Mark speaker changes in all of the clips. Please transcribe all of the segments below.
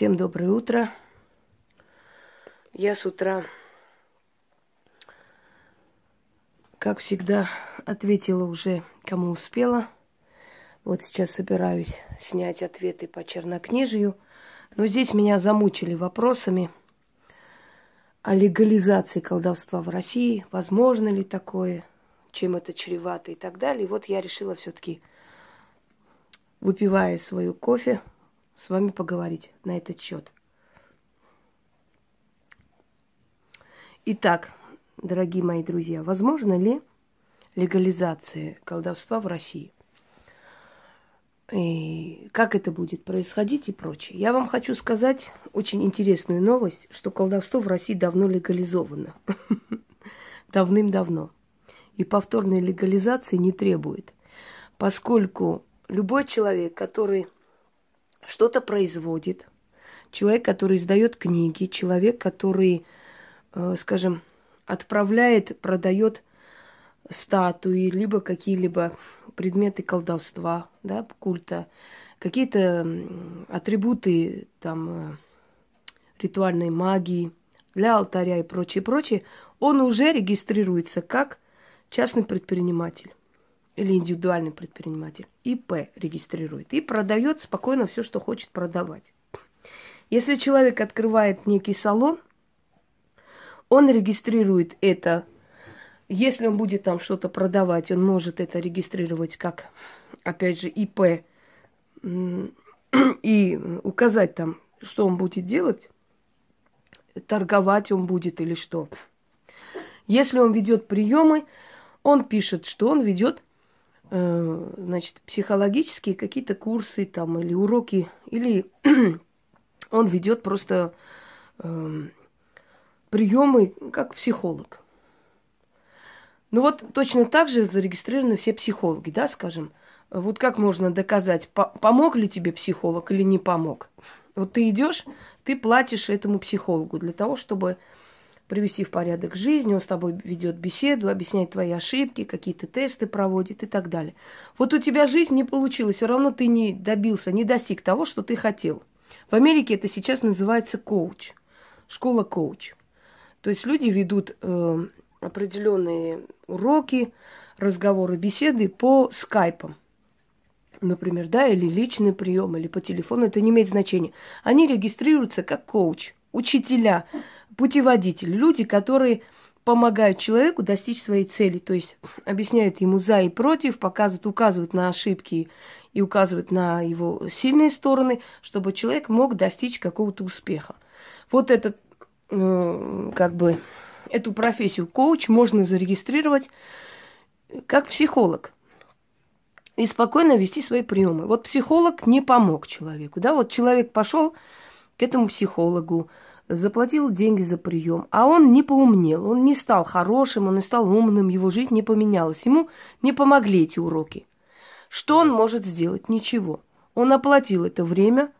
Speaker 1: Всем доброе утро. Я с утра, как всегда, ответила уже, кому успела. Вот сейчас собираюсь снять ответы по чернокнижию. Но здесь меня замучили вопросами о легализации колдовства в России. Возможно ли такое? Чем это чревато и так далее. И вот я решила все-таки, выпивая свою кофе, с вами поговорить на этот счет. Итак, дорогие мои друзья, возможно ли легализация колдовства в России? И как это будет происходить и прочее. Я вам хочу сказать очень интересную новость, что колдовство в России давно легализовано. Давным-давно. И повторной легализации не требует. Поскольку любой человек, который что-то производит, человек, который издает книги, человек, который, э, скажем, отправляет, продает статуи, либо какие-либо предметы колдовства, да, культа, какие-то атрибуты там э, ритуальной магии для алтаря и прочее, прочее, он уже регистрируется как частный предприниматель или индивидуальный предприниматель, ИП регистрирует и продает спокойно все, что хочет продавать. Если человек открывает некий салон, он регистрирует это. Если он будет там что-то продавать, он может это регистрировать как, опять же, ИП и указать там, что он будет делать, торговать он будет или что. Если он ведет приемы, он пишет, что он ведет значит, психологические какие-то курсы там или уроки, или он ведет просто э, приемы как психолог. Ну вот точно так же зарегистрированы все психологи, да, скажем. Вот как можно доказать, помог ли тебе психолог или не помог? Вот ты идешь, ты платишь этому психологу для того, чтобы привести в порядок жизнь, он с тобой ведет беседу, объясняет твои ошибки, какие-то тесты проводит и так далее. Вот у тебя жизнь не получилась, все равно ты не добился, не достиг того, что ты хотел. В Америке это сейчас называется коуч, школа коуч. То есть люди ведут э, определенные уроки, разговоры, беседы по скайпам например, да, или личный прием, или по телефону, это не имеет значения. Они регистрируются как коуч, учителя, путеводители, люди, которые помогают человеку достичь своей цели, то есть объясняют ему за и против, показывают, указывают на ошибки и указывают на его сильные стороны, чтобы человек мог достичь какого-то успеха. Вот этот, э, как бы, эту профессию коуч можно зарегистрировать как психолог и спокойно вести свои приемы. Вот психолог не помог человеку, да, вот человек пошел к этому психологу, заплатил деньги за прием, а он не поумнел, он не стал хорошим, он не стал умным, его жизнь не поменялась, ему не помогли эти уроки. Что он может сделать? Ничего. Он оплатил это время,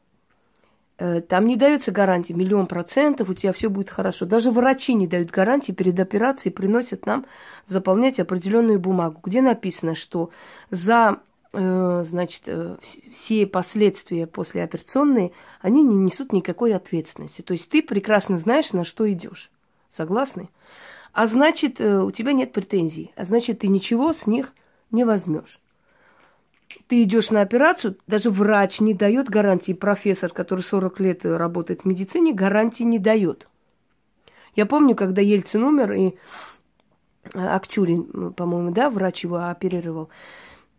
Speaker 1: э, там не дается гарантии миллион процентов, у тебя все будет хорошо. Даже врачи не дают гарантии перед операцией, приносят нам заполнять определенную бумагу, где написано, что за значит, э, все последствия послеоперационные, они не несут никакой ответственности. То есть ты прекрасно знаешь, на что идешь. Согласны? А значит, э, у тебя нет претензий. А значит, ты ничего с них не возьмешь. Ты идешь на операцию, даже врач не дает гарантии, профессор, который 40 лет работает в медицине, гарантии не дает. Я помню, когда Ельцин умер, и Акчурин, по-моему, да, врач его оперировал,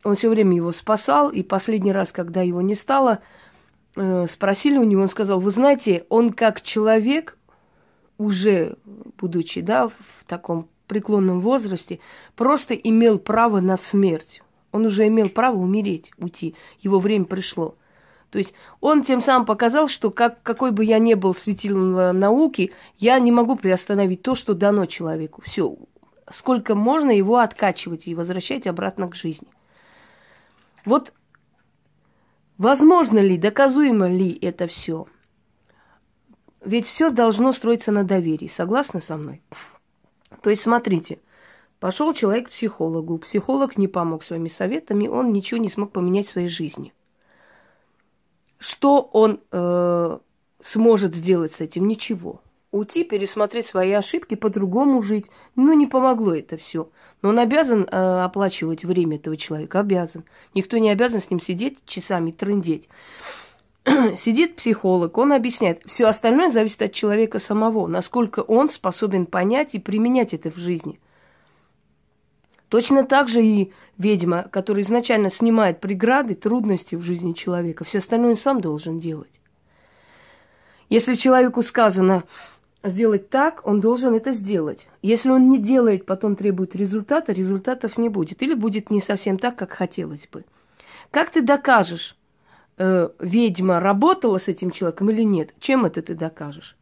Speaker 1: он все время его спасал, и последний раз, когда его не стало, э, спросили у него, он сказал, вы знаете, он как человек, уже будучи, да, в таком преклонном возрасте, просто имел право на смерть. Он уже имел право умереть, уйти. Его время пришло. То есть он тем самым показал, что как, какой бы я ни был светилом науки, я не могу приостановить то, что дано человеку. Все, сколько можно его откачивать и возвращать обратно к жизни. Вот возможно ли, доказуемо ли это все? Ведь все должно строиться на доверии. Согласны со мной? То есть, смотрите, пошел человек к психологу, психолог не помог своими советами, он ничего не смог поменять в своей жизни. Что он э, сможет сделать с этим? Ничего. Уйти, пересмотреть свои ошибки, по-другому жить. Ну, не помогло это все. Но он обязан э, оплачивать время этого человека. Обязан. Никто не обязан с ним сидеть часами, трындеть. Сидит психолог, он объясняет. Все остальное зависит от человека самого, насколько он способен понять и применять это в жизни. Точно так же и ведьма, которая изначально снимает преграды, трудности в жизни человека. Все остальное сам должен делать. Если человеку сказано, сделать так, он должен это сделать. Если он не делает, потом требует результата, результатов не будет. Или будет не совсем так, как хотелось бы. Как ты докажешь, э, ведьма работала с этим человеком или нет? Чем это ты докажешь?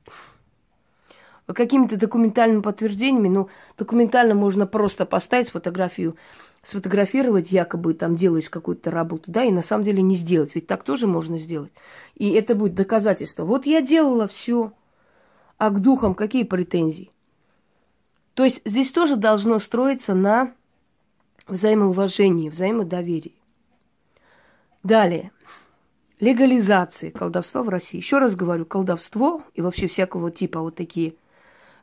Speaker 1: Какими-то документальными подтверждениями, ну, документально можно просто поставить фотографию, сфотографировать, якобы там делаешь какую-то работу, да, и на самом деле не сделать. Ведь так тоже можно сделать. И это будет доказательство. Вот я делала все, а к духам какие претензии? То есть здесь тоже должно строиться на взаимоуважении, взаимодоверии. Далее. Легализация колдовства в России. Еще раз говорю, колдовство и вообще всякого типа вот такие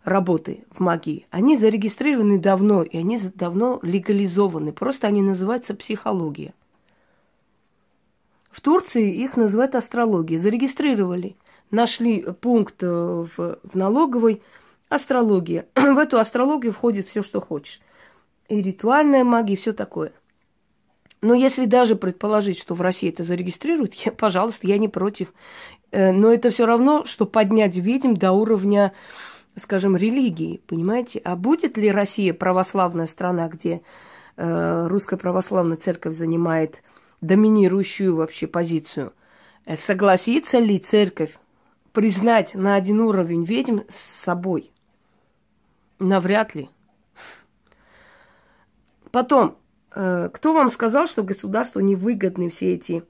Speaker 1: работы в магии, они зарегистрированы давно, и они давно легализованы. Просто они называются психология. В Турции их называют астрология. Зарегистрировали нашли пункт э, в, в налоговой астрология. в эту астрологию входит все, что хочешь. И ритуальная магия, и все такое. Но если даже предположить, что в России это зарегистрируют, я, пожалуйста, я не против. Э, но это все равно, что поднять ведьм до уровня, скажем, религии, понимаете? А будет ли Россия православная страна, где э, русская православная церковь занимает доминирующую вообще позицию? Э, согласится ли церковь признать на один уровень ведьм с собой. Навряд ли. Потом, э, кто вам сказал, что государству невыгодны все эти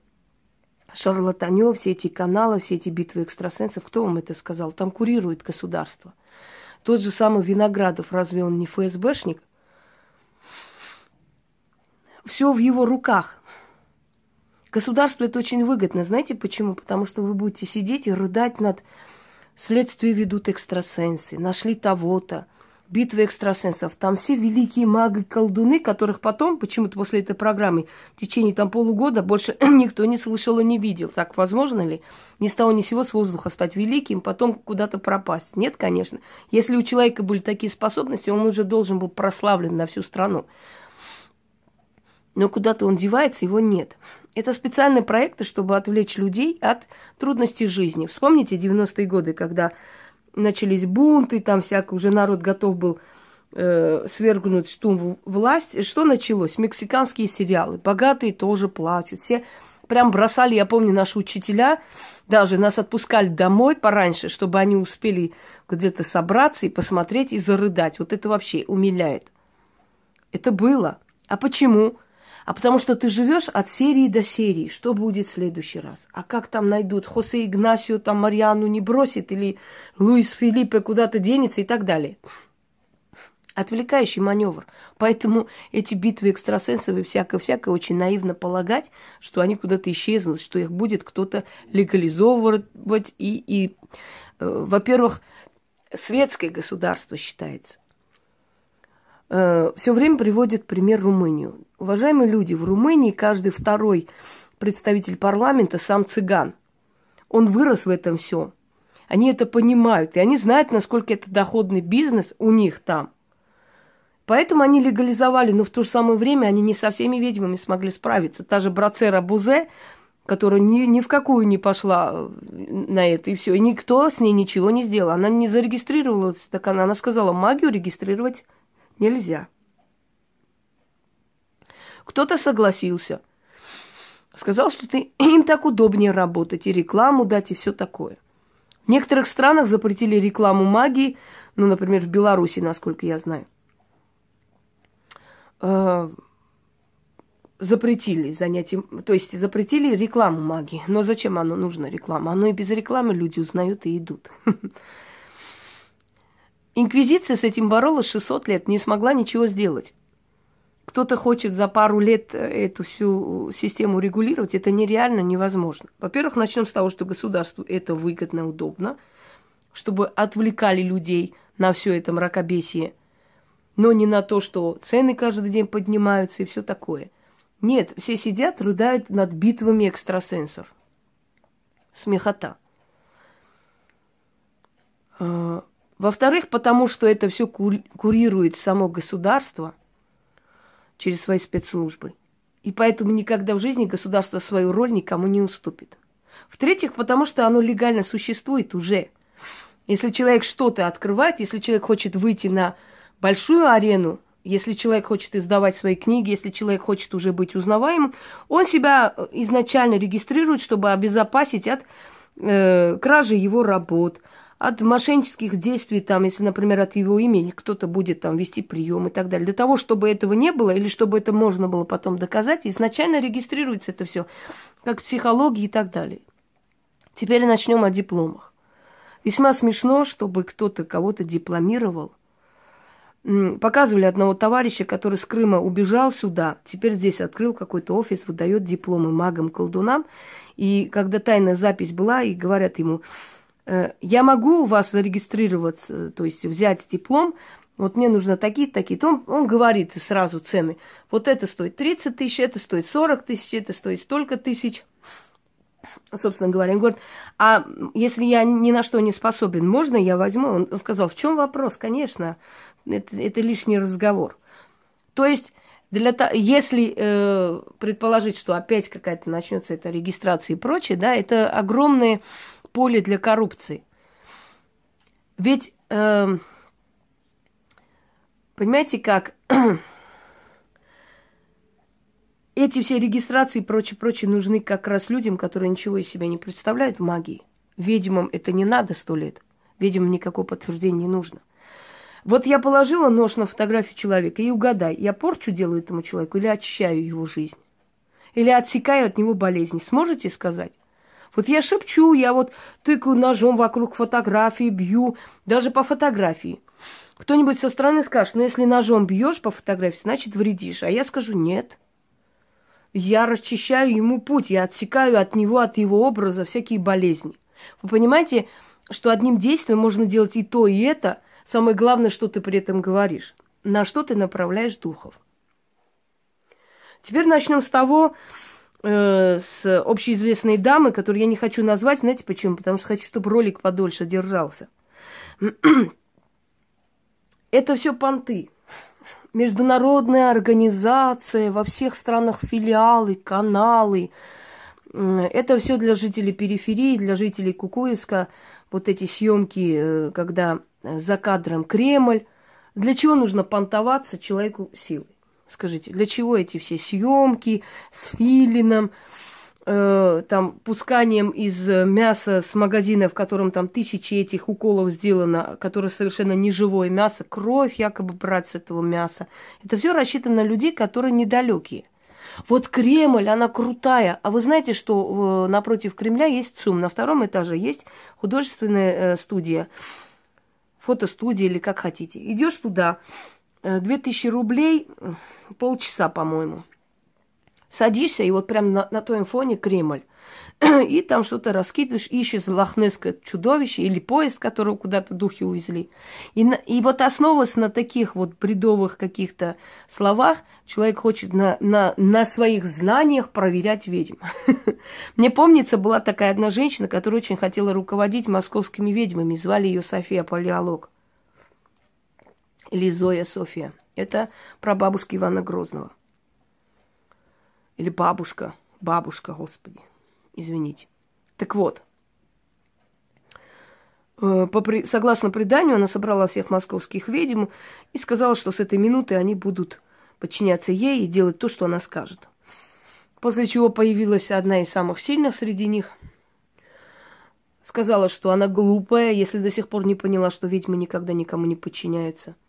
Speaker 1: шарлатанев, все эти каналы, все эти битвы экстрасенсов? Кто вам это сказал? Там курирует государство. Тот же самый Виноградов, разве он не ФСБшник? Все в его руках. Государству это очень выгодно. Знаете почему? Потому что вы будете сидеть и рыдать над следствие ведут экстрасенсы, нашли того-то, битвы экстрасенсов. Там все великие маги-колдуны, которых потом, почему-то после этой программы, в течение там полугода больше никто не слышал и не видел. Так возможно ли? Ни с того ни с сего с воздуха стать великим, потом куда-то пропасть? Нет, конечно. Если у человека были такие способности, он уже должен был прославлен на всю страну. Но куда-то он девается, его нет. Это специальные проекты, чтобы отвлечь людей от трудностей жизни. Вспомните 90-е годы, когда начались бунты, там всякий уже народ готов был э, свергнуть штум власть. Что началось? Мексиканские сериалы. Богатые тоже плачут. Все прям бросали, я помню, наши учителя, даже нас отпускали домой пораньше, чтобы они успели где-то собраться и посмотреть и зарыдать. Вот это вообще умиляет. Это было. А почему? А потому что ты живешь от серии до серии. Что будет в следующий раз? А как там найдут? Хосе Игнасио там Мариану не бросит или Луис Филиппе куда-то денется и так далее. Отвлекающий маневр. Поэтому эти битвы экстрасенсов и всякое-всякое очень наивно полагать, что они куда-то исчезнут, что их будет кто-то легализовывать. И, и э, во-первых, светское государство считается. Э, все время приводит пример Румынию. Уважаемые люди, в Румынии каждый второй представитель парламента сам цыган. Он вырос в этом все. Они это понимают, и они знают, насколько это доходный бизнес у них там. Поэтому они легализовали, но в то же самое время они не со всеми ведьмами смогли справиться. Та же Брацера Бузе, которая ни, ни в какую не пошла э, на это, и все. И никто с ней ничего не сделал. Она не зарегистрировалась, так она, она сказала, магию регистрировать нельзя. Кто-то согласился. Сказал, что ты, им так удобнее работать, и рекламу дать, и все такое. В некоторых странах запретили рекламу магии, ну, например, в Беларуси, насколько я знаю. Э, запретили занятия, то есть запретили рекламу магии. Но зачем оно нужно, реклама? Оно и без рекламы люди узнают и идут. Инквизиция с этим боролась 600 лет, не смогла ничего сделать. кто-то хочет за пару лет эту всю систему регулировать, это нереально, невозможно. Во-первых, начнем с того, что государству это выгодно, удобно, чтобы отвлекали людей на все это мракобесие, но не на то, что цены каждый день поднимаются и все такое. Нет, все сидят, рыдают над битвами экстрасенсов. Смехота. Во-вторых, потому что это все курирует само государство через свои спецслужбы. И поэтому никогда в жизни государство свою роль никому не уступит. В-третьих, потому что оно легально существует уже. Если человек что-то открывает, если человек хочет выйти на большую арену, если человек хочет издавать свои книги, если человек хочет уже быть узнаваемым, он себя изначально регистрирует, чтобы обезопасить от э, кражи его работ, от мошеннических действий, там, если, например, от его имени кто-то будет там вести прием и так далее. Для того, чтобы этого не было, или чтобы это можно было потом доказать, изначально регистрируется это все, как психологии и так далее. Теперь начнем о дипломах. Весьма смешно, чтобы кто-то кого-то дипломировал. Показывали одного товарища, который с Крыма убежал сюда, теперь здесь открыл какой-то офис, выдает дипломы магам-колдунам. И когда тайная запись была, и говорят ему, я могу у вас зарегистрироваться, то есть взять диплом, вот мне нужно такие-то, такие-то. Он, он говорит сразу цены. Вот это стоит 30 тысяч, это стоит 40 тысяч, это стоит столько тысяч. Собственно говоря, он говорит, а если я ни на что не способен, можно я возьму? Он сказал, в чем вопрос? Конечно, это, это лишний разговор. То есть, для того, если э, предположить, что опять какая-то начнется эта регистрация и прочее, да, это огромные поле для коррупции. Ведь, э, понимаете, как эти все регистрации и прочее, прочее нужны как раз людям, которые ничего из себя не представляют в магии. Ведьмам это не надо сто лет. Ведьмам никакого подтверждения не нужно. Вот я положила нож на фотографию человека и угадай, я порчу делаю этому человеку или очищаю его жизнь? Или отсекаю от него болезни? Сможете сказать? Вот я шепчу, я вот тыкаю ножом вокруг фотографии, бью, даже по фотографии. Кто-нибудь со стороны скажет, ну если ножом бьешь по фотографии, значит вредишь. А я скажу, нет. Я расчищаю ему путь, я отсекаю от него, от его образа всякие болезни. Вы понимаете, что одним действием можно делать и то, и это. Самое главное, что ты при этом говоришь. На что ты направляешь духов. Теперь начнем с того, Э, с общеизвестной дамой, которую я не хочу назвать. Знаете почему? Потому что хочу, чтобы ролик подольше держался. Это все понты. Международная организация, во всех странах филиалы, каналы. Это все для жителей периферии, для жителей Кукуевска. Вот эти съемки, э, когда за кадром Кремль. Для чего нужно понтоваться человеку силой? Скажите, для чего эти все съемки с филином, э, там, пусканием из мяса с магазина, в котором там тысячи этих уколов сделано, которое совершенно неживое мясо, кровь якобы брать с этого мяса. Это все рассчитано на людей, которые недалекие. Вот Кремль, она крутая. А вы знаете, что э, напротив Кремля есть ЦУМ, на втором этаже есть художественная э, студия, фотостудия или как хотите. Идешь туда, 2000 рублей, полчаса, по-моему. Садишься, и вот прям на, на твоем фоне Кремль. И там что-то раскидываешь, ищешь лохнесское чудовище или поезд, которого куда-то духи увезли. И, на, и вот основываясь на таких вот бредовых каких-то словах, человек хочет на, на, на своих знаниях проверять ведьм. Мне помнится, была такая одна женщина, которая очень хотела руководить московскими ведьмами. Звали ее София Палеолог. Или Зоя София. Это про бабушки Ивана Грозного. Или бабушка. Бабушка, господи. Извините. Так вот. Э, по, согласно преданию, она собрала всех московских ведьм и сказала, что с этой минуты они будут подчиняться ей и делать то, что она скажет. После чего появилась одна из самых сильных среди них. Сказала, что она глупая, если до сих пор не поняла, что ведьмы никогда никому не подчиняются –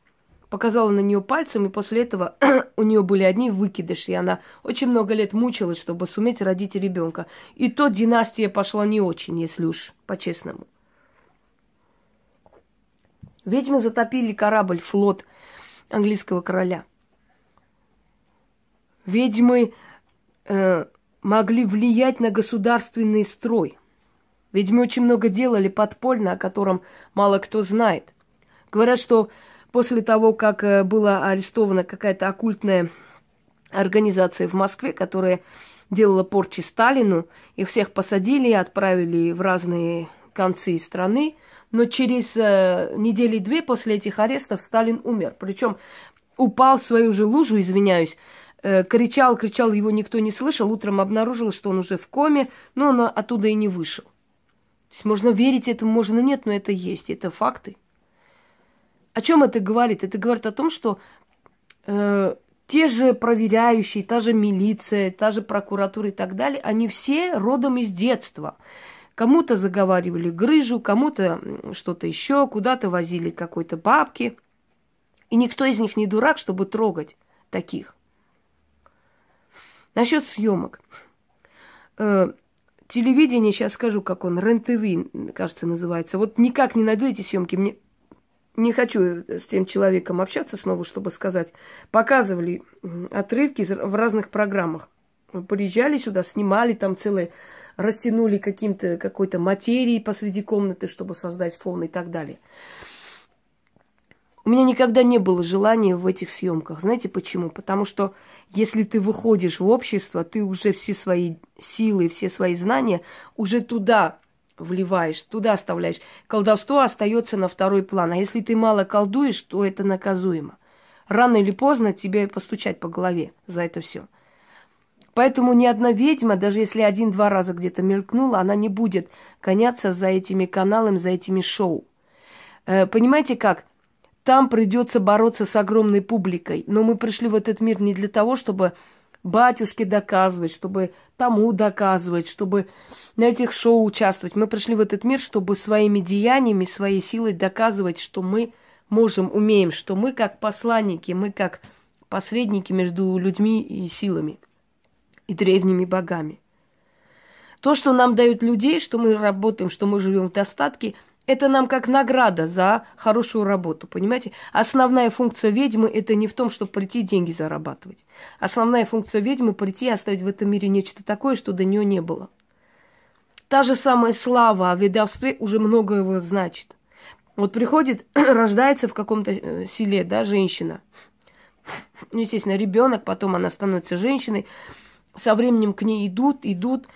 Speaker 1: показала на нее пальцем, и после этого у нее были одни выкидыши, и она очень много лет мучилась, чтобы суметь родить ребенка. И то династия пошла не очень, если уж по-честному. Ведьмы затопили корабль, флот английского короля. ведьмы э, могли влиять на государственный строй. Ведьмы очень много делали подпольно, о котором мало кто знает. Говорят, что после того, как э, была арестована какая-то оккультная организация в Москве, которая делала порчи Сталину, их всех посадили и отправили в разные концы страны. Но через э, недели две после этих арестов Сталин умер. Причем упал в свою же лужу, извиняюсь, э, кричал, кричал, его никто не слышал. Утром обнаружил, что он уже в коме, но он оттуда и не вышел. То есть можно верить этому, можно нет, но это есть, это факты. О чем это говорит? Это говорит о том, что э, те же проверяющие, та же милиция, та же прокуратура и так далее, они все родом из детства. Кому-то заговаривали грыжу, кому-то что-то еще, куда-то возили какой-то бабки. И никто из них не дурак, чтобы трогать таких. Насчет съемок. Э, телевидение, сейчас скажу, как он, РЕН-ТВ, кажется, называется. Вот никак не найду эти съемки. Мне не хочу с тем человеком общаться снова, чтобы сказать. Показывали отрывки в разных программах. Приезжали сюда, снимали там целые, растянули каким-то, какой-то материей посреди комнаты, чтобы создать фон и так далее. У меня никогда не было желания в этих съемках. Знаете почему? Потому что если ты выходишь в общество, ты уже все свои силы, все свои знания уже туда вливаешь, туда оставляешь. Колдовство остается на второй план. А если ты мало колдуешь, то это наказуемо. Рано или поздно тебе постучать по голове за это все. Поэтому ни одна ведьма, даже если один-два раза где-то мелькнула, она не будет гоняться за этими каналами, за этими шоу. Э, понимаете как? Там придется бороться с огромной публикой. Но мы пришли в этот мир не для того, чтобы батюшке доказывать, чтобы тому доказывать, чтобы на этих шоу участвовать. Мы пришли в этот мир, чтобы своими деяниями, своей силой доказывать, что мы можем, умеем, что мы как посланники, мы как посредники между людьми и силами, и древними богами. То, что нам дают людей, что мы работаем, что мы живем в достатке – это нам как награда за хорошую работу, понимаете? Основная функция ведьмы – это не в том, чтобы прийти деньги зарабатывать. Основная функция ведьмы – прийти и оставить в этом мире нечто такое, что до нее не было. Та же самая слава о ведовстве уже многое значит. Вот приходит, рождается в каком-то э, селе, да, женщина. Ну, естественно, ребенок, потом она становится женщиной. Со временем к ней идут, идут,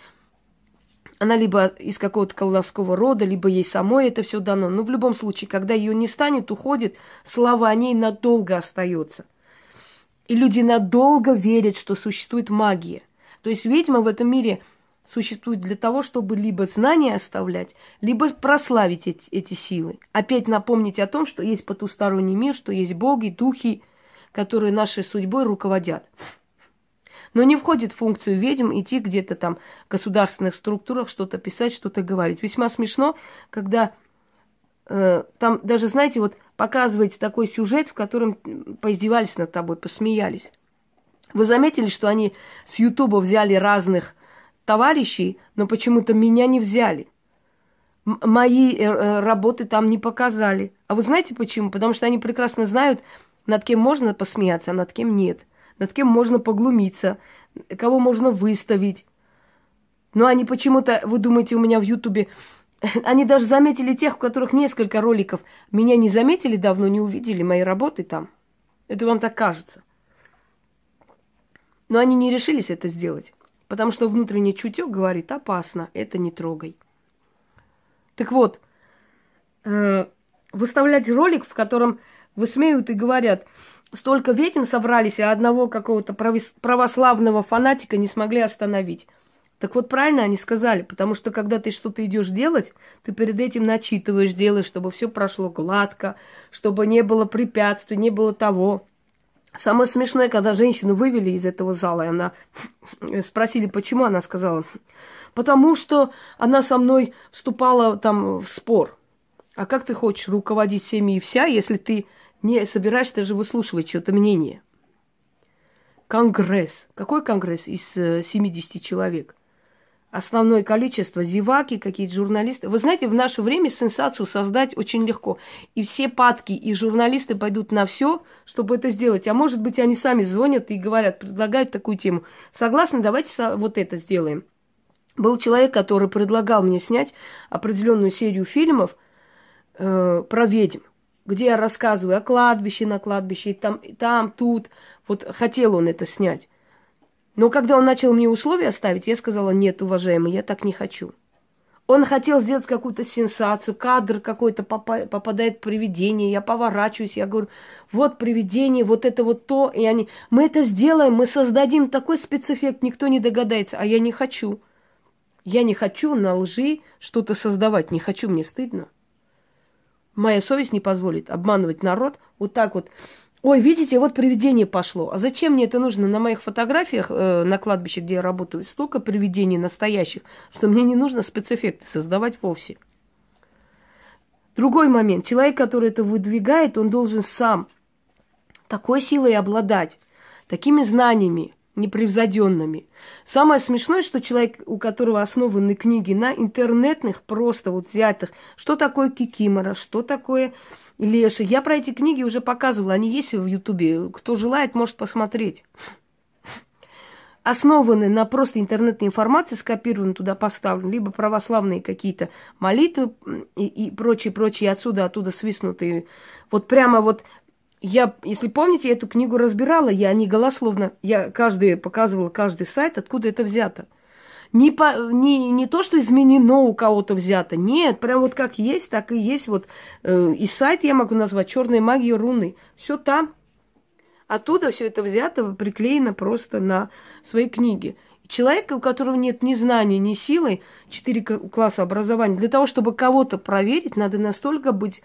Speaker 1: она либо из какого-то колдовского рода, либо ей самой это все дано. Но в любом случае, когда ее не станет, уходит, слава о ней надолго остается. И люди надолго верят, что существует магия. То есть ведьма в этом мире существует для того, чтобы либо знания оставлять, либо прославить эти, эти силы. Опять напомнить о том, что есть потусторонний мир, что есть боги, духи, которые нашей судьбой руководят. Но не входит в функцию ведьм идти где-то там в государственных структурах что-то писать, что-то говорить. Весьма смешно, когда э, там даже, знаете, вот показываете такой сюжет, в котором поиздевались над тобой, посмеялись. Вы заметили, что они с Ютуба взяли разных товарищей, но почему-то меня не взяли. Мои э, э, работы там не показали. А вы знаете почему? Потому что они прекрасно знают, над кем можно посмеяться, а над кем нет над кем можно поглумиться, кого можно выставить. Но они почему-то, вы думаете, у меня в Ютубе, они даже заметили тех, у которых несколько роликов. Меня не заметили давно, не увидели мои работы там. Это вам так кажется. Но они не решились это сделать, потому что внутренний чутье говорит, опасно, это не трогай. Так вот, э, выставлять ролик, в котором высмеивают и говорят, столько ведьм собрались, а одного какого-то православного фанатика не смогли остановить. Так вот, правильно они сказали, потому что когда ты что-то идешь делать, ты перед этим начитываешь, делаешь, чтобы все прошло гладко, чтобы не было препятствий, не было того. Самое смешное, когда женщину вывели из этого зала, и она спросили, почему, она сказала, потому что она со мной вступала там в спор. А как ты хочешь руководить всеми и вся, если ты не собираешься даже выслушивать что-то мнение. Конгресс. Какой конгресс из 70 э, человек? основное количество, зеваки, какие-то журналисты. Вы знаете, в наше время сенсацию создать очень легко. И все падки, и журналисты пойдут на все, чтобы это сделать. А может быть, они сами звонят и говорят, предлагают такую тему. Согласны, давайте вот это сделаем. Был человек, который предлагал мне снять определенную серию фильмов э, про ведьм, где я рассказываю о кладбище на кладбище, и там, и там, тут. Вот хотел он это снять. Но когда он начал мне условия ставить, я сказала, нет, уважаемый, я так не хочу. Он хотел сделать какую-то сенсацию, кадр какой-то попадает привидение, я поворачиваюсь, я говорю, вот привидение, вот это вот то, и они, мы это сделаем, мы создадим такой спецэффект, никто не догадается, а я не хочу. Я не хочу на лжи что-то создавать, не хочу, мне стыдно. Моя совесть не позволит обманывать народ вот так вот Ой, видите, вот привидение пошло. А зачем мне это нужно? На моих фотографиях э, на кладбище, где я работаю, столько привидений настоящих, что мне не нужно спецэффекты создавать вовсе. Другой момент. Человек, который это выдвигает, он должен сам такой силой обладать, такими знаниями непревзойденными. Самое смешное, что человек, у которого основаны книги на интернетных, просто вот взятых, что такое кикимора, что такое Леши. Я про эти книги уже показывала, они есть в Ютубе. Кто желает, может посмотреть. Основаны на просто интернетной информации, скопированы туда, поставлены, либо православные какие-то молитвы и, и прочие, прочие, отсюда, оттуда свистнутые. Вот прямо вот я, если помните, эту книгу разбирала, я не голословно, я каждый показывала каждый сайт, откуда это взято не, по, не, не то, что изменено у кого-то взято. Нет, прям вот как есть, так и есть. Вот э, и сайт я могу назвать Черная магия руны. Все там. Оттуда все это взято, приклеено просто на свои книги. Человек, у которого нет ни знаний, ни силы, четыре класса образования, для того, чтобы кого-то проверить, надо настолько быть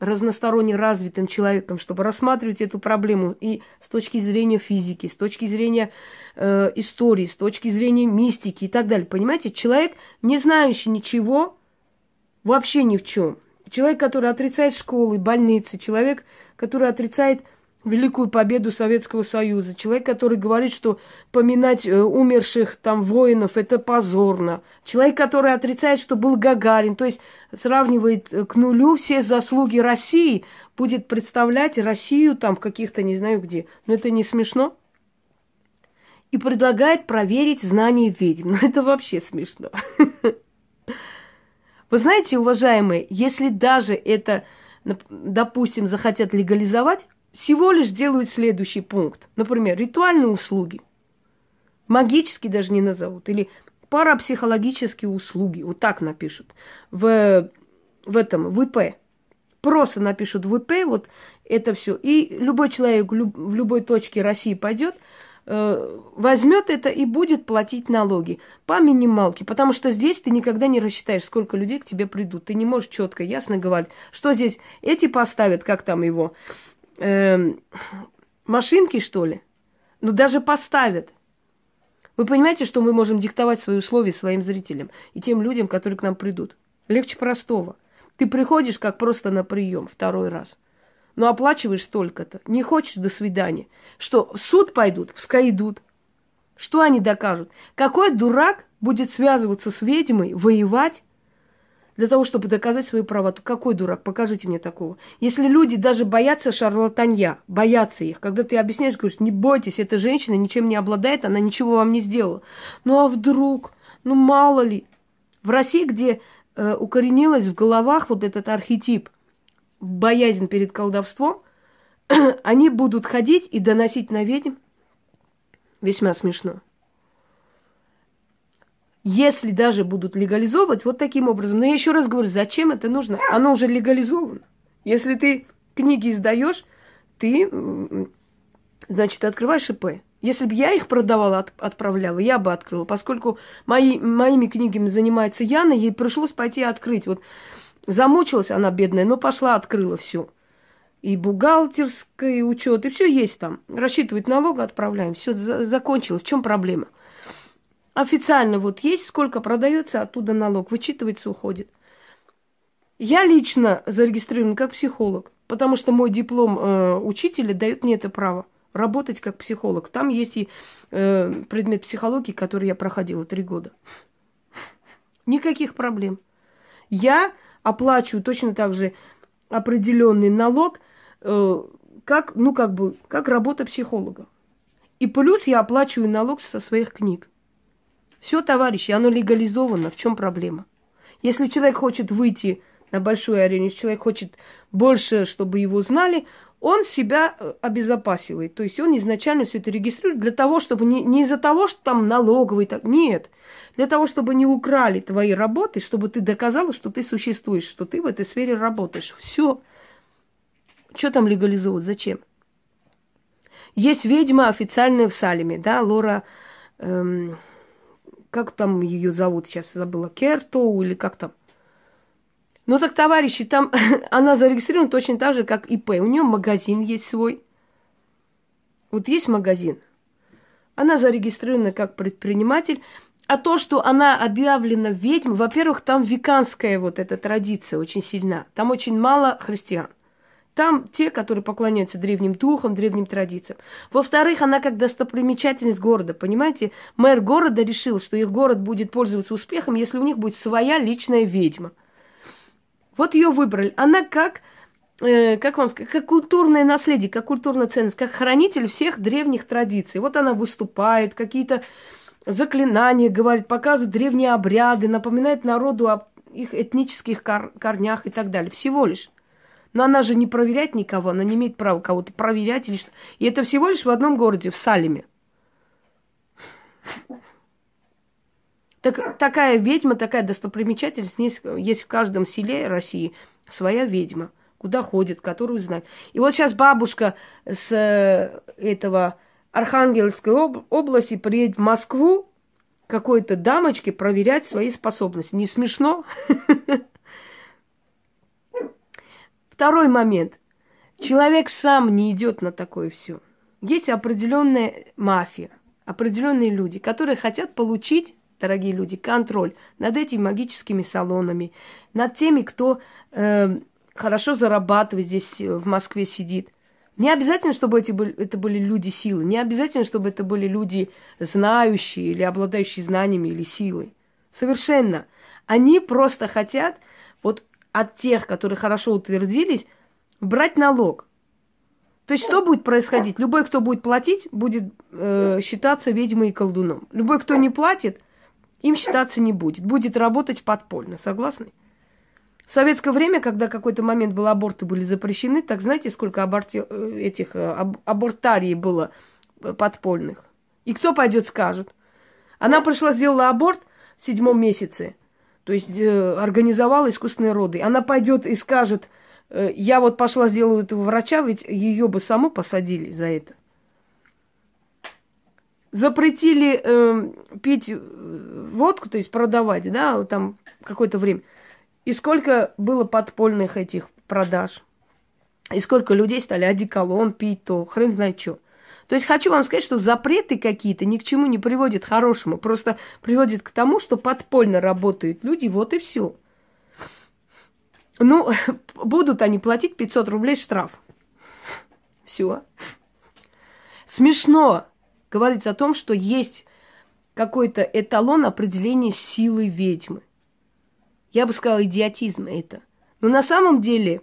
Speaker 1: разносторонне развитым человеком, чтобы рассматривать эту проблему и с точки зрения физики, с точки зрения э, истории, с точки зрения мистики и так далее. Понимаете, человек, не знающий ничего, вообще ни в чем. Человек, который отрицает школы, больницы, человек, который отрицает великую победу Советского Союза. Человек, который говорит, что поминать э, умерших там воинов это позорно. Человек, который отрицает, что был Гагарин, то есть сравнивает э, к нулю все заслуги России, будет представлять Россию там в каких-то не знаю где. Но это не смешно. И предлагает проверить знания ведьм. Ну это вообще смешно. Вы знаете, уважаемые, если даже это, допустим, захотят легализовать, всего лишь делают следующий пункт. Например, ритуальные услуги. Магические даже не назовут. Или парапсихологические услуги. Вот так напишут. В, в этом, в ИП. Просто напишут в ИП вот это все. И любой человек в любой точке России пойдет, э, возьмет это и будет платить налоги по минималке. Потому что здесь ты никогда не рассчитаешь, сколько людей к тебе придут. Ты не можешь четко, ясно говорить, что здесь эти поставят, как там его, машинки, что ли? Ну, даже поставят. Вы понимаете, что мы можем диктовать свои условия своим зрителям и тем людям, которые к нам придут. Легче простого. Ты приходишь как просто на прием второй раз. Но оплачиваешь столько-то. Не хочешь, до свидания. Что, в суд пойдут? Пускай идут. Что они докажут? Какой дурак будет связываться с ведьмой, воевать для того, чтобы доказать свою правоту. Какой дурак? Покажите мне такого. Если люди даже боятся шарлатанья, боятся их, когда ты объясняешь, говоришь, не бойтесь, эта женщина ничем не обладает, она ничего вам не сделала. Ну а вдруг? Ну мало ли. В России, где э, укоренилась в головах вот этот архетип боязнь перед колдовством, они будут ходить и доносить на ведьм. Весьма смешно если даже будут легализовывать вот таким образом. Но я еще раз говорю, зачем это нужно? Оно уже легализовано. Если ты книги издаешь, ты, значит, открываешь ИП. Если бы я их продавала, от, отправляла, я бы открыла. Поскольку мои, моими книгами занимается Яна, ей пришлось пойти открыть. Вот замучилась она бедная, но пошла, открыла все. И бухгалтерский учет, и все есть там. Рассчитывать налог отправляем. Все, за, закончилось. В чем проблема? Официально вот есть, сколько продается, оттуда налог вычитывается, уходит. Я лично зарегистрирован как психолог, потому что мой диплом э, учителя дает мне это право работать как психолог. Там есть и э, предмет психологии, который я проходила три года. Никаких проблем. Я оплачиваю точно так же определенный налог, э, как, ну, как бы, как работа психолога. И плюс я оплачиваю налог со своих книг. Все, товарищи, оно легализовано. В чем проблема? Если человек хочет выйти на большую арену, если человек хочет больше, чтобы его знали, он себя э, обезопасивает. То есть он изначально все это регистрирует для того, чтобы не, не из-за того, что там налоговый, так, нет. Для того, чтобы не украли твои работы, чтобы ты доказала, что ты существуешь, что ты в этой сфере работаешь. Все. Что там легализовывать? Зачем? Есть ведьма официальная в Салеме, да, Лора, эм, как там ее зовут, сейчас забыла, Кертоу или как там. Ну так, товарищи, там она зарегистрирована точно так же, как ИП. У нее магазин есть свой. Вот есть магазин. Она зарегистрирована как предприниматель. А то, что она объявлена ведьмой, во-первых, там веканская вот эта традиция очень сильна. Там очень мало христиан. Там те, которые поклоняются древним духам, древним традициям. Во-вторых, она как достопримечательность города, понимаете? Мэр города решил, что их город будет пользоваться успехом, если у них будет своя личная ведьма. Вот ее выбрали. Она как, э, как вам сказать, как культурное наследие, как культурная ценность, как хранитель всех древних традиций. Вот она выступает, какие-то заклинания говорит, показывает древние обряды, напоминает народу о их этнических кор- корнях и так далее. Всего лишь. Но она же не проверяет никого, она не имеет права кого-то проверять или что. И это всего лишь в одном городе, в Салеме. Так, такая ведьма, такая достопримечательность есть, есть в каждом селе России своя ведьма, куда ходит, которую знает. И вот сейчас бабушка с э, этого Архангельской об- области приедет в Москву какой-то дамочке проверять свои способности. Не смешно? Второй момент. Человек сам не идет на такое все. Есть определенная мафия, определенные люди, которые хотят получить дорогие люди, контроль над этими магическими салонами, над теми, кто э, хорошо зарабатывает здесь э, в Москве сидит. Не обязательно, чтобы эти были, это были люди силы, не обязательно, чтобы это были люди знающие или обладающие знаниями или силой. Совершенно. Они просто хотят от тех, которые хорошо утвердились, брать налог. То есть что будет происходить? Любой, кто будет платить, будет э, считаться ведьмой и колдуном. Любой, кто не платит, им считаться не будет. Будет работать подпольно. Согласны? В советское время, когда какой-то момент был аборты были запрещены, так знаете, сколько аборти... Э, этих э, аб... абортарий было подпольных? И кто пойдет скажет? Она пришла, сделала аборт в седьмом месяце, то есть э, организовала искусственные роды. Она пойдет и скажет, э, я вот пошла сделаю этого врача, ведь ее бы саму посадили за это запретили э, пить э, водку, то есть продавать, да, там какое-то время. И сколько было подпольных этих продаж. И сколько людей стали одеколон пить, то хрен знает что. То есть хочу вам сказать, что запреты какие-то ни к чему не приводят хорошему. Просто приводят к тому, что подпольно работают люди, вот и все. Ну, будут они платить 500 рублей штраф. Все. Смешно говорится о том, что есть какой-то эталон определения силы ведьмы. Я бы сказала, идиотизм это. Но на самом деле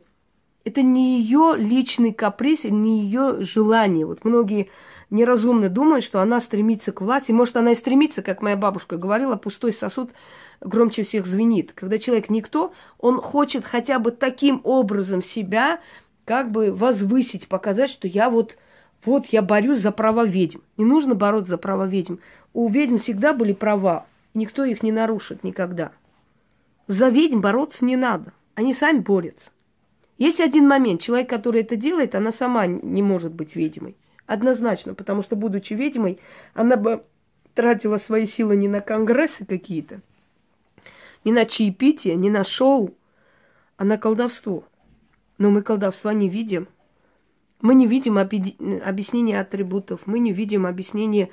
Speaker 1: это не ее личный каприз, не ее желание. Вот многие неразумно думают, что она стремится к власти. Может, она и стремится, как моя бабушка говорила, пустой сосуд громче всех звенит. Когда человек никто, он хочет хотя бы таким образом себя как бы возвысить, показать, что я вот вот я борюсь за права ведьм. Не нужно бороться за права ведьм. У ведьм всегда были права. Никто их не нарушит никогда. За ведьм бороться не надо. Они сами борются. Есть один момент. Человек, который это делает, она сама не может быть ведьмой. Однозначно, потому что, будучи ведьмой, она бы тратила свои силы не на конгрессы какие-то, не на чаепитие, не на шоу, а на колдовство. Но мы колдовства не видим – Мы не видим объяснения атрибутов, мы не видим объяснения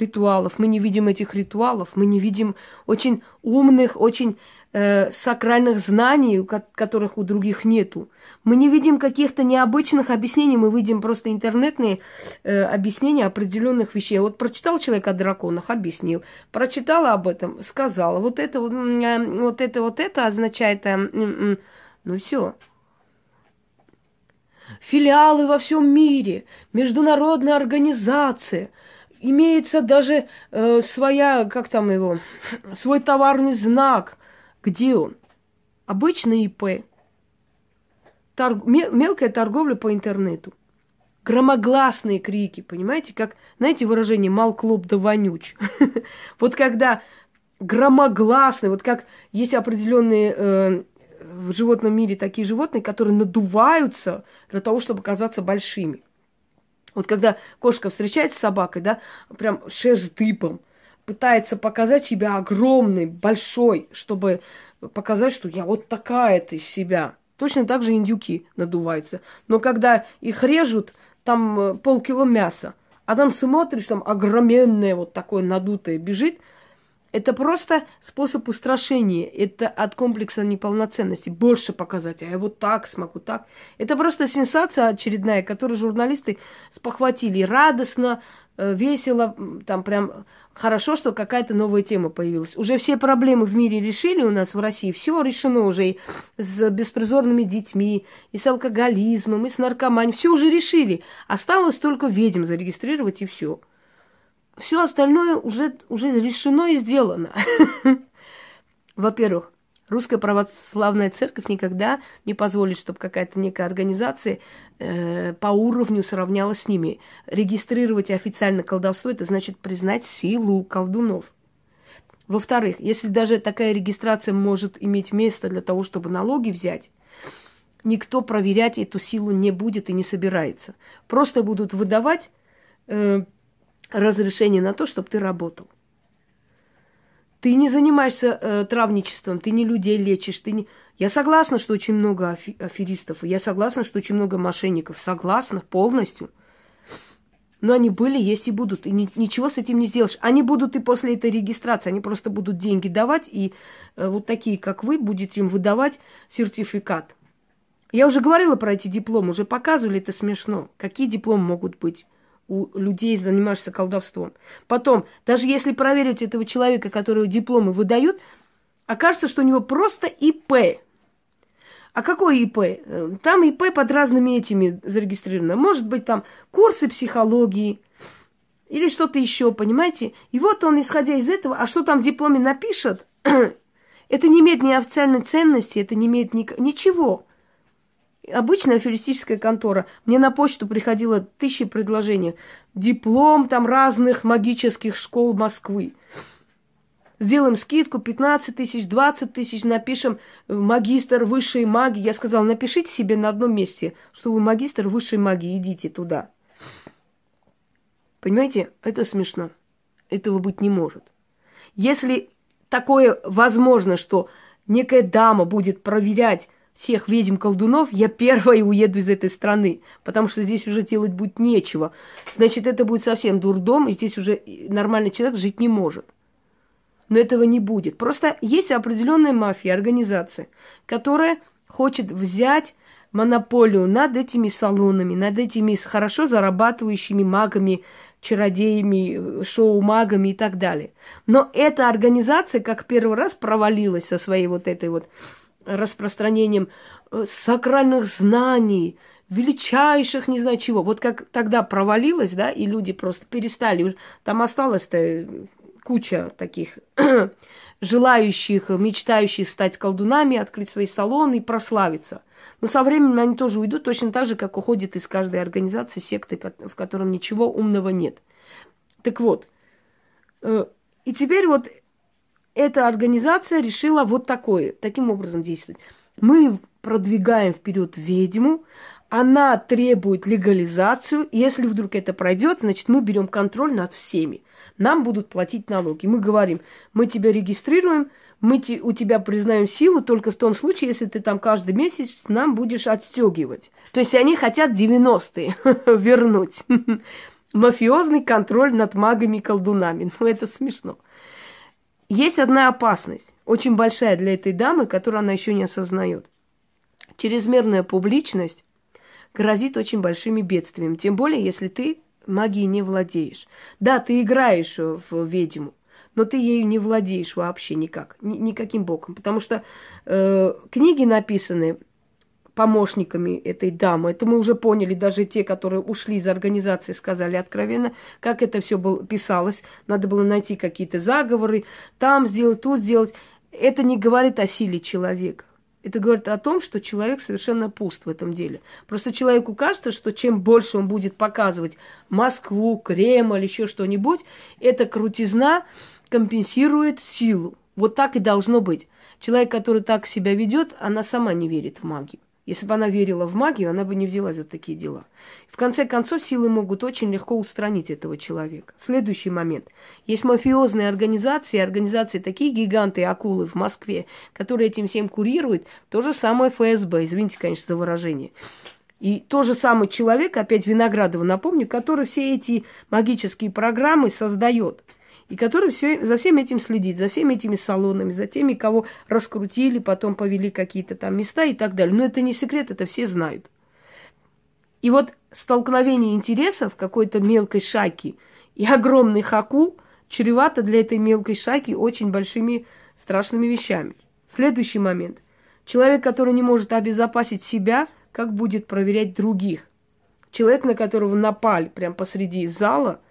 Speaker 1: ритуалов, мы не видим этих ритуалов, мы не видим очень умных, очень э, сакральных знаний, которых у других нету. Мы не видим каких-то необычных объяснений, мы видим просто интернетные э, объяснения определенных вещей. Вот прочитал человек о драконах, объяснил. Прочитала об этом, сказала. Вот это вот, э, вот это вот это означает, э, э, ну все, филиалы во всем мире, международная организация, имеется даже э, своя, как там его, свой товарный знак. Где он? Обычный ИП. Торг... Мелкая торговля по интернету. Громогласные крики, понимаете, как, знаете, выражение «мал клуб да вонюч». Вот когда громогласные, вот как есть определенные э, в животном мире такие животные, которые надуваются для того, чтобы казаться большими. Вот когда кошка встречается с собакой, да, прям шерсть дыбом, пытается показать себя огромной, большой, чтобы показать, что я вот такая-то из себя. Точно так же индюки надуваются. Но когда их режут, там э, полкило мяса, а там смотришь, там огроменное вот такое надутое бежит – это просто способ устрашения. Это от комплекса неполноценности. Больше показать. А я вот так смогу, так. Это просто сенсация очередная, которую журналисты спохватили. Радостно, э, весело, там прям хорошо, что какая-то новая тема появилась. Уже все проблемы в мире решили у нас в России. Все решено уже и с беспризорными детьми, и с алкоголизмом, и с наркоманией. Все уже решили. Осталось только ведьм зарегистрировать и все все остальное уже, уже решено и сделано. Во-первых, Русская православная церковь никогда не позволит, чтобы какая-то некая организация э, по уровню сравнялась с ними. Регистрировать официально колдовство – это значит признать силу колдунов. Во-вторых, если даже такая регистрация может иметь место для того, чтобы налоги взять, никто проверять эту силу не будет и не собирается. Просто будут выдавать э, разрешение на то, чтобы ты работал. Ты не занимаешься э, травничеством, ты не людей лечишь, ты не... Я согласна, что очень много афи- аферистов, я согласна, что очень много мошенников, согласна полностью. Но они были, есть и будут, и ни- ничего с этим не сделаешь. Они будут и после этой регистрации, они просто будут деньги давать, и э, вот такие, как вы, будете им выдавать сертификат. Я уже говорила про эти дипломы, уже показывали, это смешно. Какие дипломы могут быть? У людей, занимаешься колдовством. Потом, даже если проверить этого человека, который дипломы выдают, окажется, что у него просто ИП. А какой ИП? Там ИП под разными этими зарегистрировано. Может быть, там курсы психологии или что-то еще, понимаете? И вот он, исходя из этого, а что там в дипломе напишет, это не имеет ни официальной ценности, это не имеет ни, ничего обычная аферистическая контора. Мне на почту приходило тысячи предложений. Диплом там разных магических школ Москвы. Сделаем скидку 15 тысяч, 20 тысяч, напишем магистр высшей магии. Я сказал, напишите себе на одном месте, что вы магистр высшей магии, идите туда. Понимаете, это смешно. Этого быть не может. Если такое возможно, что некая дама будет проверять всех ведьм-колдунов, я первая уеду из этой страны, потому что здесь уже делать будет нечего. Значит, это будет совсем дурдом, и здесь уже нормальный человек жить не может. Но этого не будет. Просто есть определенная мафия, организация, которая хочет взять монополию над этими салонами, над этими хорошо зарабатывающими магами, чародеями, шоу-магами и так далее. Но эта организация, как первый раз провалилась со своей вот этой вот распространением э, сакральных знаний, величайших, не знаю чего. Вот как тогда провалилось, да, и люди просто перестали. Там осталось-то куча таких желающих, мечтающих стать колдунами, открыть свои салоны и прославиться. Но со временем они тоже уйдут, точно так же, как уходит из каждой организации, секты, в котором ничего умного нет. Так вот, э, и теперь вот эта организация решила вот такое, таким образом действовать. Мы продвигаем вперед ведьму, она требует легализацию. Если вдруг это пройдет, значит, мы берем контроль над всеми. Нам будут платить налоги. Мы говорим, мы тебя регистрируем, мы те, у тебя признаем силу только в том случае, если ты там каждый месяц нам будешь отстегивать. То есть они хотят 90-е вернуть. Мафиозный контроль над магами и колдунами. Ну, это смешно. Есть одна опасность, очень большая для этой дамы, которую она еще не осознает. Чрезмерная публичность грозит очень большими бедствиями. Тем более, если ты магией не владеешь. Да, ты играешь в ведьму, но ты ею не владеешь вообще никак, ни, никаким боком. Потому что э, книги написаны помощниками этой дамы. Это мы уже поняли, даже те, которые ушли из организации, сказали откровенно, как это все было, писалось. Надо было найти какие-то заговоры, там сделать, тут сделать. Это не говорит о силе человека. Это говорит о том, что человек совершенно пуст в этом деле. Просто человеку кажется, что чем больше он будет показывать Москву, Кремль, еще что-нибудь, эта крутизна компенсирует силу. Вот так и должно быть. Человек, который так себя ведет, она сама не верит в магию. Если бы она верила в магию, она бы не взялась за такие дела. В конце концов, силы могут очень легко устранить этого человека. Следующий момент. Есть мафиозные организации, организации такие гиганты, акулы в Москве, которые этим всем курируют. То же самое ФСБ, извините, конечно, за выражение. И тот же самый человек, опять Виноградова напомню, который все эти магические программы создает – и который все, за всем этим следит, за всеми этими салонами, за теми, кого раскрутили, потом повели какие-то там места и так далее. Но это не секрет, это все знают. И вот столкновение интересов какой-то мелкой шайки и огромных акул чревато для этой мелкой шайки очень большими страшными вещами. Следующий момент. Человек, который не может обезопасить себя, как будет проверять других? Человек, на которого напали прямо посреди зала –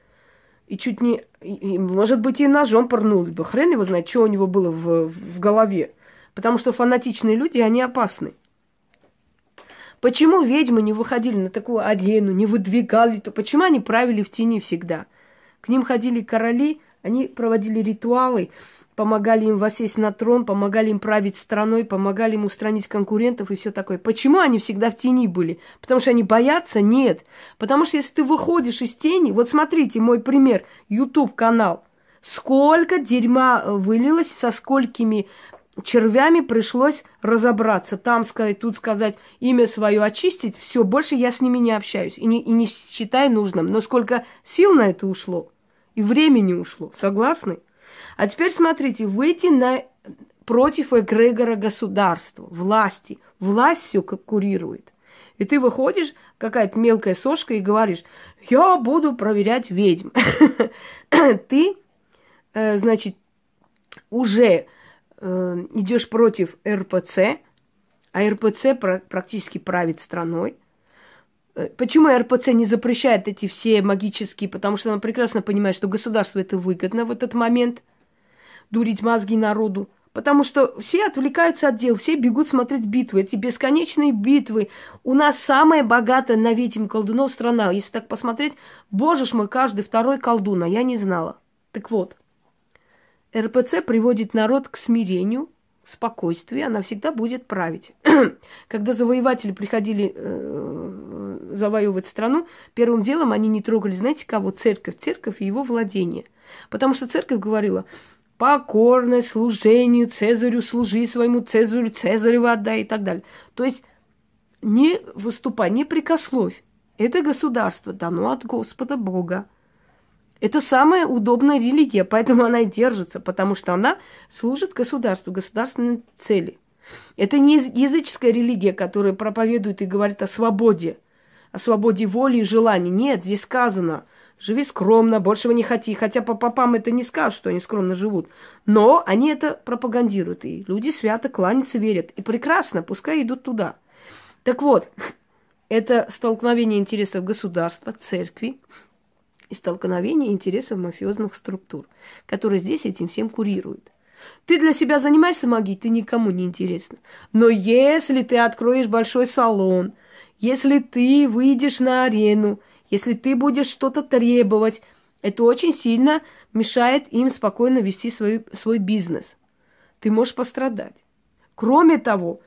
Speaker 1: и чуть не, и, может быть, и ножом порнули бы. Хрен его знает, что у него было в, в голове. Потому что фанатичные люди, они опасны. Почему ведьмы не выходили на такую арену, не выдвигали, то почему они правили в тени всегда? К ним ходили короли, они проводили ритуалы, помогали им восесть на трон, помогали им править страной, помогали им устранить конкурентов и все такое. Почему они всегда в тени были? Потому что они боятся? Нет. Потому что если ты выходишь из тени, вот смотрите мой пример, YouTube канал, сколько дерьма э, вылилось, со сколькими червями пришлось разобраться. Там сказать, тут сказать, имя свое очистить. Все, больше я с ними не общаюсь и не, и не считаю нужным. Но сколько сил на это ушло и времени ушло. Согласны? А теперь смотрите, выйти на против эгрегора государства, власти. Власть все курирует. И ты выходишь, какая-то мелкая сошка, и говоришь, я буду проверять ведьм. Ты, э, значит, уже э, идешь против РПЦ, а РПЦ практически правит страной. Э, почему РПЦ не запрещает эти все магические? Потому что она прекрасно понимает, что государству это выгодно в этот момент – дурить мозги народу. Потому что все отвлекаются от дел, все бегут смотреть битвы, эти бесконечные битвы. У нас самая богатая на ведьм колдунов страна. Если так посмотреть, боже ж мой, каждый второй колдун, а я не знала. Так вот, РПЦ приводит народ к смирению, спокойствию, она всегда будет править. Когда завоеватели приходили э, завоевывать страну, первым делом они не трогали, знаете кого? Церковь, церковь и его владение. Потому что церковь говорила, покорное служению Цезарю служи своему Цезарю, Цезарю отдай и так далее. То есть не выступай, не прикословь. Это государство дано от Господа Бога. Это самая удобная религия, поэтому она и держится, потому что она служит государству, государственной цели. Это не языческая религия, которая проповедует и говорит о свободе, о свободе воли и желаний. Нет, здесь сказано – Живи скромно, большего не хоти. Хотя по попам это не скажут, что они скромно живут. Но они это пропагандируют. И люди свято кланяются, верят. И прекрасно, пускай идут туда. Так вот, это столкновение интересов государства, церкви и столкновение интересов мафиозных структур, которые здесь этим всем курируют. Ты для себя занимаешься магией, ты никому не интересно. Но если ты откроешь большой салон, если ты выйдешь на арену, если ты будешь что-то требовать, это очень сильно мешает им спокойно вести свой, свой бизнес. Ты можешь пострадать. Кроме того,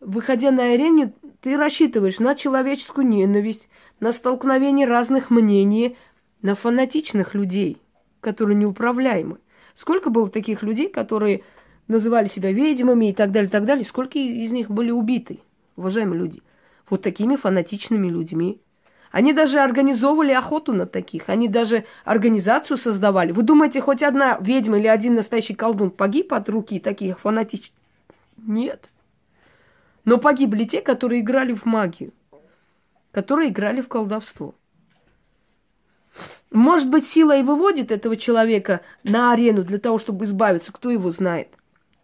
Speaker 1: выходя на арену, ты рассчитываешь на человеческую ненависть, на столкновение разных мнений, на фанатичных людей, которые неуправляемы. Сколько было таких людей, которые называли себя ведьмами и так далее, так далее. Сколько из них были убиты, уважаемые люди? Вот такими фанатичными людьми. Они даже организовывали охоту на таких. Они даже организацию создавали. Вы думаете, хоть одна ведьма или один настоящий колдун погиб от руки таких фанатичных? Нет. Но погибли те, которые играли в магию, которые играли в колдовство. Может быть, сила и выводит этого человека на арену для того, чтобы избавиться, кто его знает.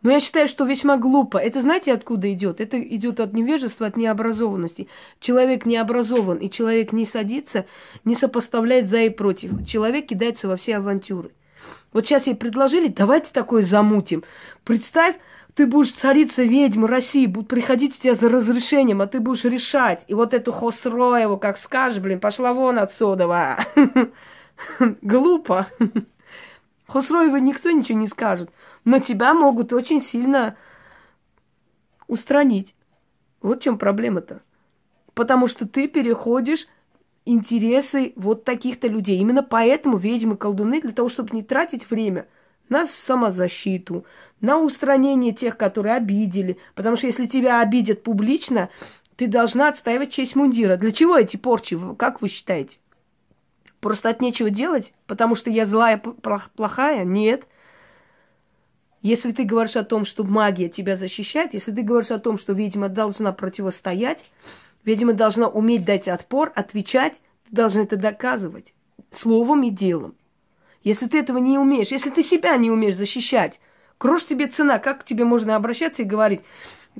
Speaker 1: Но я считаю, что весьма глупо. Это знаете, откуда идет? Это идет от невежества, от необразованности. Человек не образован, и человек не садится, не сопоставляет за и против. Человек кидается во все авантюры. Вот сейчас ей предложили, давайте такое замутим. Представь, ты будешь царица ведьмы России, будут приходить у тебя за разрешением, а ты будешь решать. И вот эту Хосроеву, как скажешь, блин, пошла вон отсюда. Глупо. Хосроева никто ничего не скажет. Но тебя могут очень сильно устранить. Вот в чем проблема-то. Потому что ты переходишь интересы вот таких-то людей. Именно поэтому ведьмы, колдуны, для того, чтобы не тратить время на самозащиту, на устранение тех, которые обидели. Потому что если тебя обидят публично, ты должна отстаивать честь мундира. Для чего эти порчи, как вы считаете? Просто от нечего делать? Потому что я злая, плохая? Нет. Если ты говоришь о том, что магия тебя защищает, если ты говоришь о том, что ведьма должна противостоять, ведьма должна уметь дать отпор, отвечать, ты должна это доказывать словом и делом. Если ты этого не умеешь, если ты себя не умеешь защищать, крош тебе цена, как к тебе можно обращаться и говорить,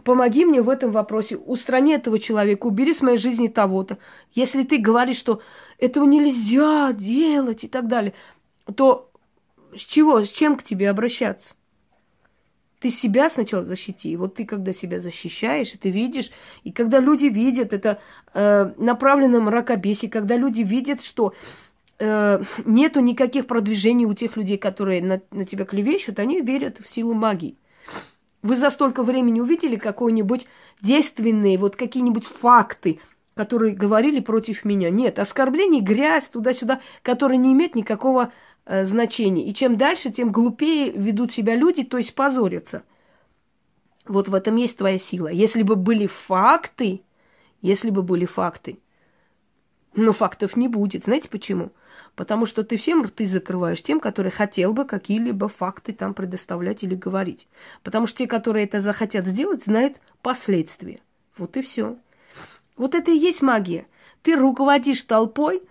Speaker 1: помоги мне в этом вопросе, устрани этого человека, убери с моей жизни того-то. Если ты говоришь, что этого нельзя делать и так далее, то с чего, с чем к тебе обращаться? Ты себя сначала защити. И вот ты, когда себя защищаешь, ты видишь, и когда люди видят это э, направлено мракобесие, когда люди видят, что э, нету никаких продвижений у тех людей, которые на, на тебя клевещут, они верят в силу магии. Вы за столько времени увидели какой-нибудь действенные, вот какие-нибудь факты, которые говорили против меня? Нет, оскорбление, грязь, туда-сюда, которые не имеют никакого э, значения. И чем дальше, тем глупее ведут себя люди, то есть позорятся. Вот в этом есть твоя сила. Если бы были факты, если бы были факты, но фактов не будет. Знаете почему? Потому что ты всем рты закрываешь тем, которые хотел бы какие-либо факты там предоставлять или говорить. Потому что те, которые это захотят сделать, знают последствия. Вот и все. Вот это и есть магия. Ты руководишь толпой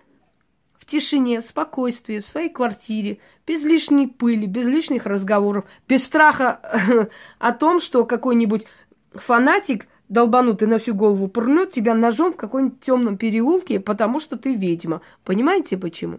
Speaker 1: в тишине, в спокойствии, в своей квартире, без лишней пыли, без лишних разговоров, без страха о том, что какой-нибудь фанатик долбанутый на всю голову пырнет тебя ножом в каком-нибудь темном переулке, потому что ты ведьма. Понимаете почему?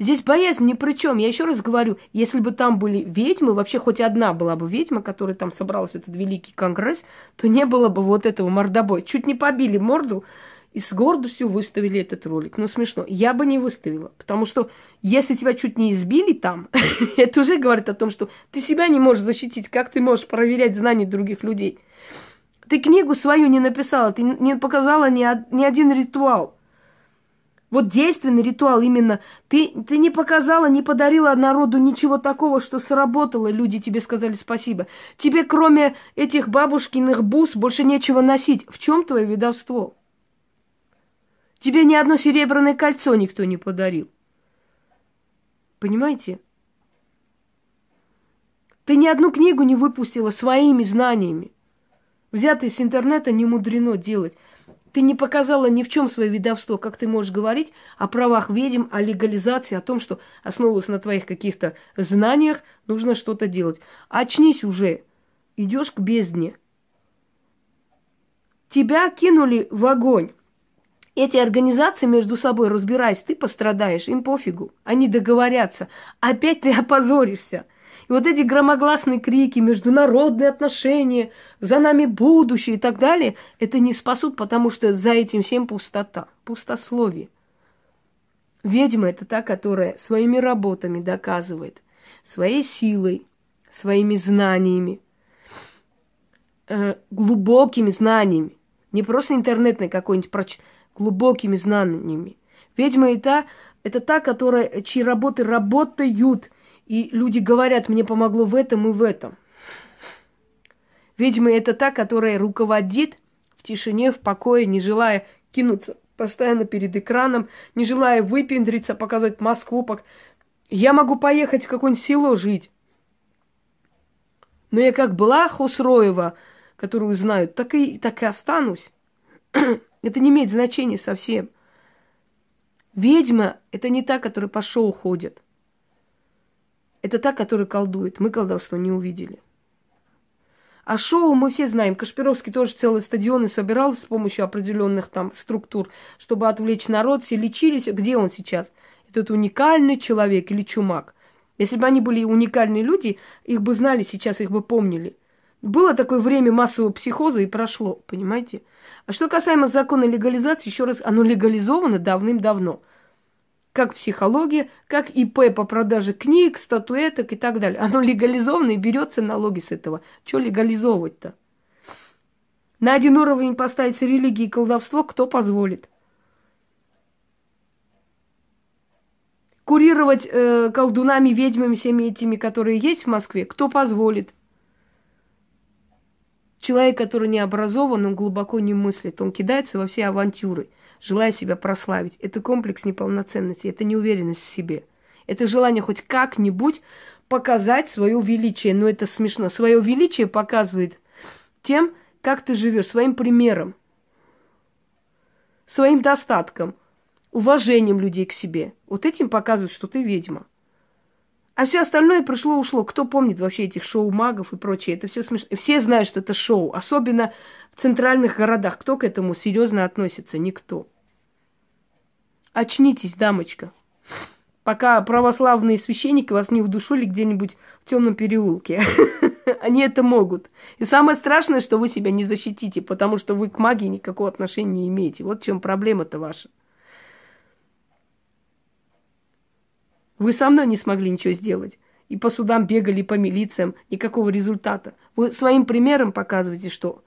Speaker 1: Здесь боязнь ни при чем. Я еще раз говорю, если бы там были ведьмы, вообще хоть одна была бы ведьма, которая там собралась в этот великий конгресс, то не было бы вот этого мордобоя. Чуть не побили морду и с гордостью выставили этот ролик. Ну, смешно. Я бы не выставила, потому что если тебя чуть не избили там, это уже говорит о том, что ты себя не можешь защитить. Как ты можешь проверять знания других людей? Ты книгу свою не написала, ты не показала ни, ни один ритуал. Вот действенный ритуал именно. Ты, ты не показала, не подарила народу ничего такого, что сработало. Люди тебе сказали спасибо. Тебе, кроме этих бабушкиных бус, больше нечего носить. В чем твое ведовство? Тебе ни одно серебряное кольцо никто не подарил. Понимаете? Ты ни одну книгу не выпустила своими знаниями. Взятые с интернета не мудрено делать. Ты не показала ни в чем свое ведовство, как ты можешь говорить о правах ведьм, о легализации, о том, что основываясь на твоих каких-то знаниях, нужно что-то делать. Очнись уже, идешь к бездне. Тебя кинули в огонь. Эти организации между собой разбираясь, ты пострадаешь, им пофигу. Они договорятся. Опять ты опозоришься. И вот эти громогласные крики, международные отношения, за нами будущее и так далее, это не спасут, потому что за этим всем пустота, пустословие. Ведьма – это та, которая своими работами доказывает, своей силой, своими знаниями, э, глубокими знаниями, не просто интернетной какой-нибудь прочит, глубокими знаниями. Ведьма это, это та, которая, чьи работы работают – И люди говорят, мне помогло в этом и в этом. Ведьма это та, которая руководит в тишине, в покое, не желая кинуться постоянно перед экраном, не желая выпендриться, показать Москву. Пок... Я могу поехать в какое-нибудь село жить. Но я как была Хусроева, которую знают, так и, так и останусь. это не имеет значения совсем. Ведьма – это не та, которая по шоу ходит. Это та, которая колдует. Мы колдовство не увидели. А шоу мы все знаем. Кашпировский тоже целые стадионы собирал с помощью определенных там структур, чтобы отвлечь народ. Все лечились. Где он сейчас? Этот уникальный человек или чумак? Если бы они были уникальные люди, их бы знали сейчас, их бы помнили. Было такое время массового психоза и прошло, понимаете? А что касаемо закона легализации, еще раз, оно легализовано давным-давно как психология, как ИП по продаже книг, статуэток и так далее. Оно легализовано и берется налоги с этого. Что легализовывать-то? На один уровень поставить религии и колдовство кто позволит? Курировать э, колдунами, ведьмами, всеми этими, которые есть в Москве, кто позволит? Человек, который не образован, он глубоко не мыслит, он кидается во все авантюры – желая себя прославить. Это комплекс неполноценности, это неуверенность в себе. Это желание хоть как-нибудь показать свое величие. Но это смешно. Свое величие показывает тем, как ты живешь, своим примером, своим достатком, уважением людей к себе. Вот этим показывают, что ты ведьма. А все остальное пришло-ушло. Кто помнит вообще этих шоу-магов и прочее? Это все смешно. Все знают, что это шоу. Особенно в центральных городах. Кто к этому серьезно относится? Никто. Очнитесь, дамочка. Пока православные священники вас не удушили где-нибудь в темном переулке. Они это могут. И самое страшное, что вы себя не защитите, потому что вы к магии никакого отношения не имеете. Вот в чем проблема-то ваша. Вы со мной не смогли ничего сделать. И по судам бегали, и по милициям. Никакого результата. Вы своим примером показываете, что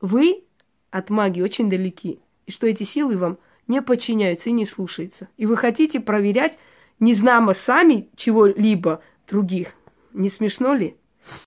Speaker 1: вы от магии очень далеки. И что эти силы вам не подчиняются и не слушаются. И вы хотите проверять, не знамо сами чего-либо других. Не смешно ли?